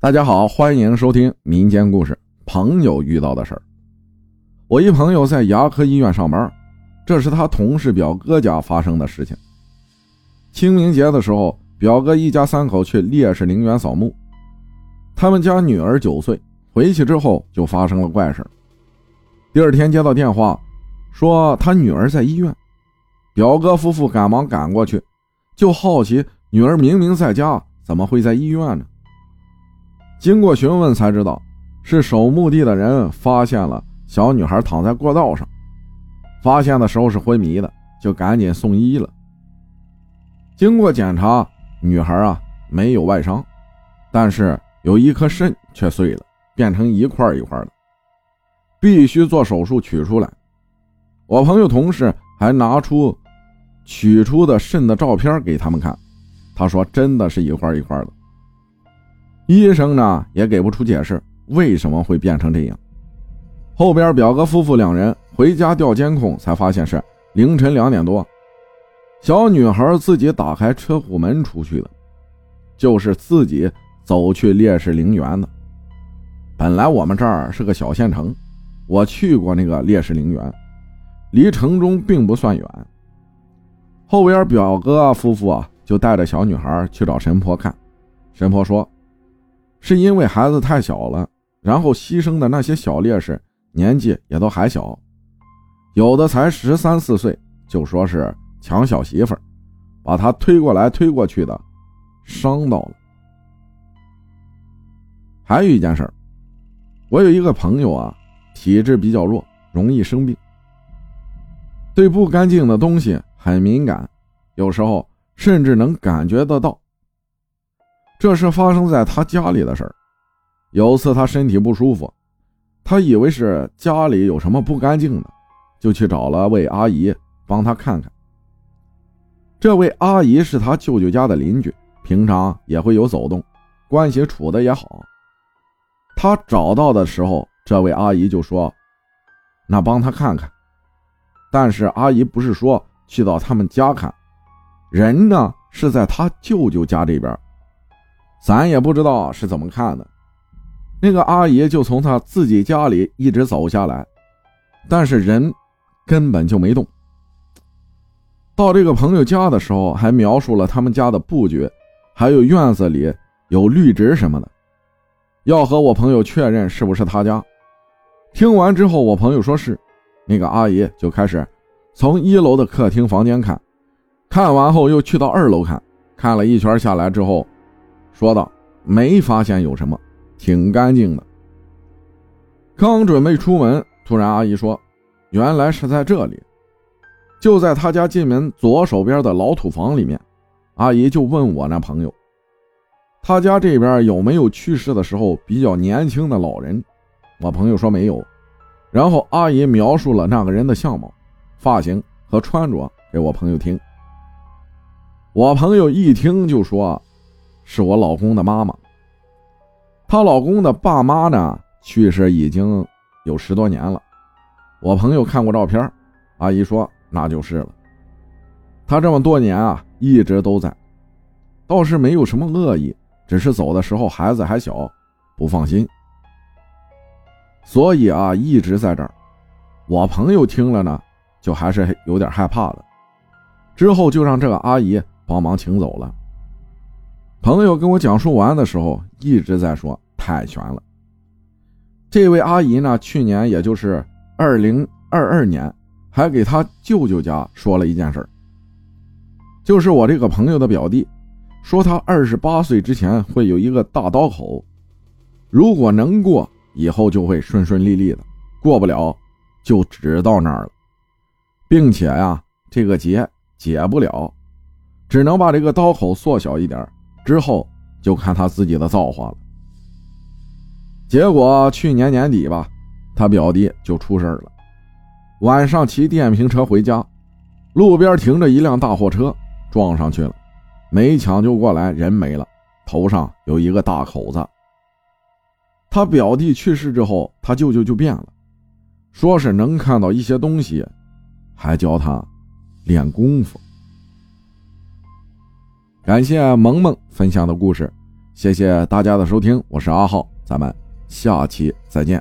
大家好，欢迎收听民间故事。朋友遇到的事儿，我一朋友在牙科医院上班，这是他同事表哥家发生的事情。清明节的时候，表哥一家三口去烈士陵园扫墓，他们家女儿九岁，回去之后就发生了怪事第二天接到电话，说他女儿在医院，表哥夫妇赶忙赶过去，就好奇女儿明明在家，怎么会在医院呢？经过询问才知道，是守墓地的人发现了小女孩躺在过道上，发现的时候是昏迷的，就赶紧送医了。经过检查，女孩啊没有外伤，但是有一颗肾却碎了，变成一块一块的，必须做手术取出来。我朋友同事还拿出取出的肾的照片给他们看，他说真的是一块一块的。医生呢也给不出解释，为什么会变成这样？后边表哥夫妇两人回家调监控，才发现是凌晨两点多，小女孩自己打开车库门出去的，就是自己走去烈士陵园的。本来我们这儿是个小县城，我去过那个烈士陵园，离城中并不算远。后边表哥夫妇啊就带着小女孩去找神婆看，神婆说。是因为孩子太小了，然后牺牲的那些小烈士年纪也都还小，有的才十三四岁，就说是抢小媳妇儿，把他推过来推过去的，伤到了。还有一件事儿我有一个朋友啊，体质比较弱，容易生病，对不干净的东西很敏感，有时候甚至能感觉得到。这是发生在他家里的事儿。有次他身体不舒服，他以为是家里有什么不干净的，就去找了位阿姨帮他看看。这位阿姨是他舅舅家的邻居，平常也会有走动，关系处的也好。他找到的时候，这位阿姨就说：“那帮他看看。”但是阿姨不是说去到他们家看，人呢是在他舅舅家这边。咱也不知道是怎么看的，那个阿姨就从她自己家里一直走下来，但是人根本就没动。到这个朋友家的时候，还描述了他们家的布局，还有院子里有绿植什么的，要和我朋友确认是不是他家。听完之后，我朋友说是，那个阿姨就开始从一楼的客厅房间看，看完后又去到二楼看，看了一圈下来之后。说道：“没发现有什么，挺干净的。”刚准备出门，突然阿姨说：“原来是在这里，就在他家进门左手边的老土房里面。”阿姨就问我那朋友：“他家这边有没有去世的时候比较年轻的老人？”我朋友说没有。然后阿姨描述了那个人的相貌、发型和穿着给我朋友听。我朋友一听就说。是我老公的妈妈。她老公的爸妈呢，去世已经有十多年了。我朋友看过照片，阿姨说那就是了。他这么多年啊，一直都在，倒是没有什么恶意，只是走的时候孩子还小，不放心，所以啊一直在这儿。我朋友听了呢，就还是有点害怕的，之后就让这个阿姨帮忙请走了。朋友跟我讲述完的时候，一直在说太悬了。这位阿姨呢，去年也就是二零二二年，还给他舅舅家说了一件事就是我这个朋友的表弟说，他二十八岁之前会有一个大刀口，如果能过，以后就会顺顺利利的；过不了，就只到那儿了，并且呀，这个结解不了，只能把这个刀口缩小一点。之后就看他自己的造化了。结果去年年底吧，他表弟就出事了。晚上骑电瓶车回家，路边停着一辆大货车，撞上去了，没抢救过来，人没了，头上有一个大口子。他表弟去世之后，他舅舅就变了，说是能看到一些东西，还教他练功夫。感谢萌萌分享的故事，谢谢大家的收听，我是阿浩，咱们下期再见。